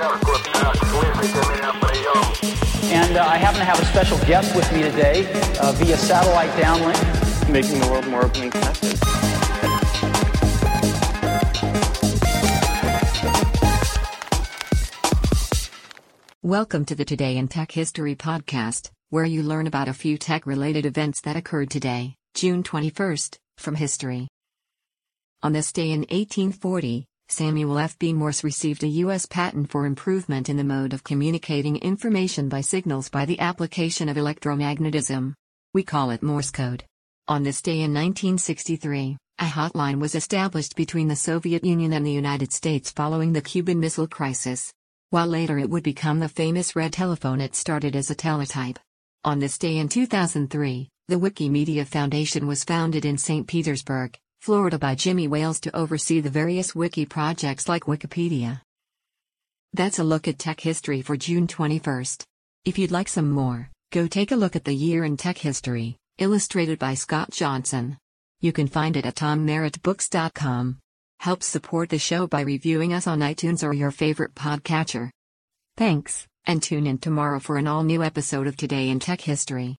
And uh, I happen to have a special guest with me today uh, via satellite downlink. Making the world more open and connected. Welcome to the Today in Tech History podcast, where you learn about a few tech related events that occurred today, June 21st, from history. On this day in 1840, Samuel F. B. Morse received a U.S. patent for improvement in the mode of communicating information by signals by the application of electromagnetism. We call it Morse code. On this day in 1963, a hotline was established between the Soviet Union and the United States following the Cuban Missile Crisis. While later it would become the famous red telephone, it started as a teletype. On this day in 2003, the Wikimedia Foundation was founded in St. Petersburg, Florida by Jimmy Wales to oversee the various wiki projects like Wikipedia. That's a look at tech history for June 21st. If you'd like some more, go take a look at the year in tech history, illustrated by Scott Johnson. You can find it at tommerrittbooks.com. Help support the show by reviewing us on iTunes or your favorite podcatcher. Thanks, and tune in tomorrow for an all new episode of Today in Tech History.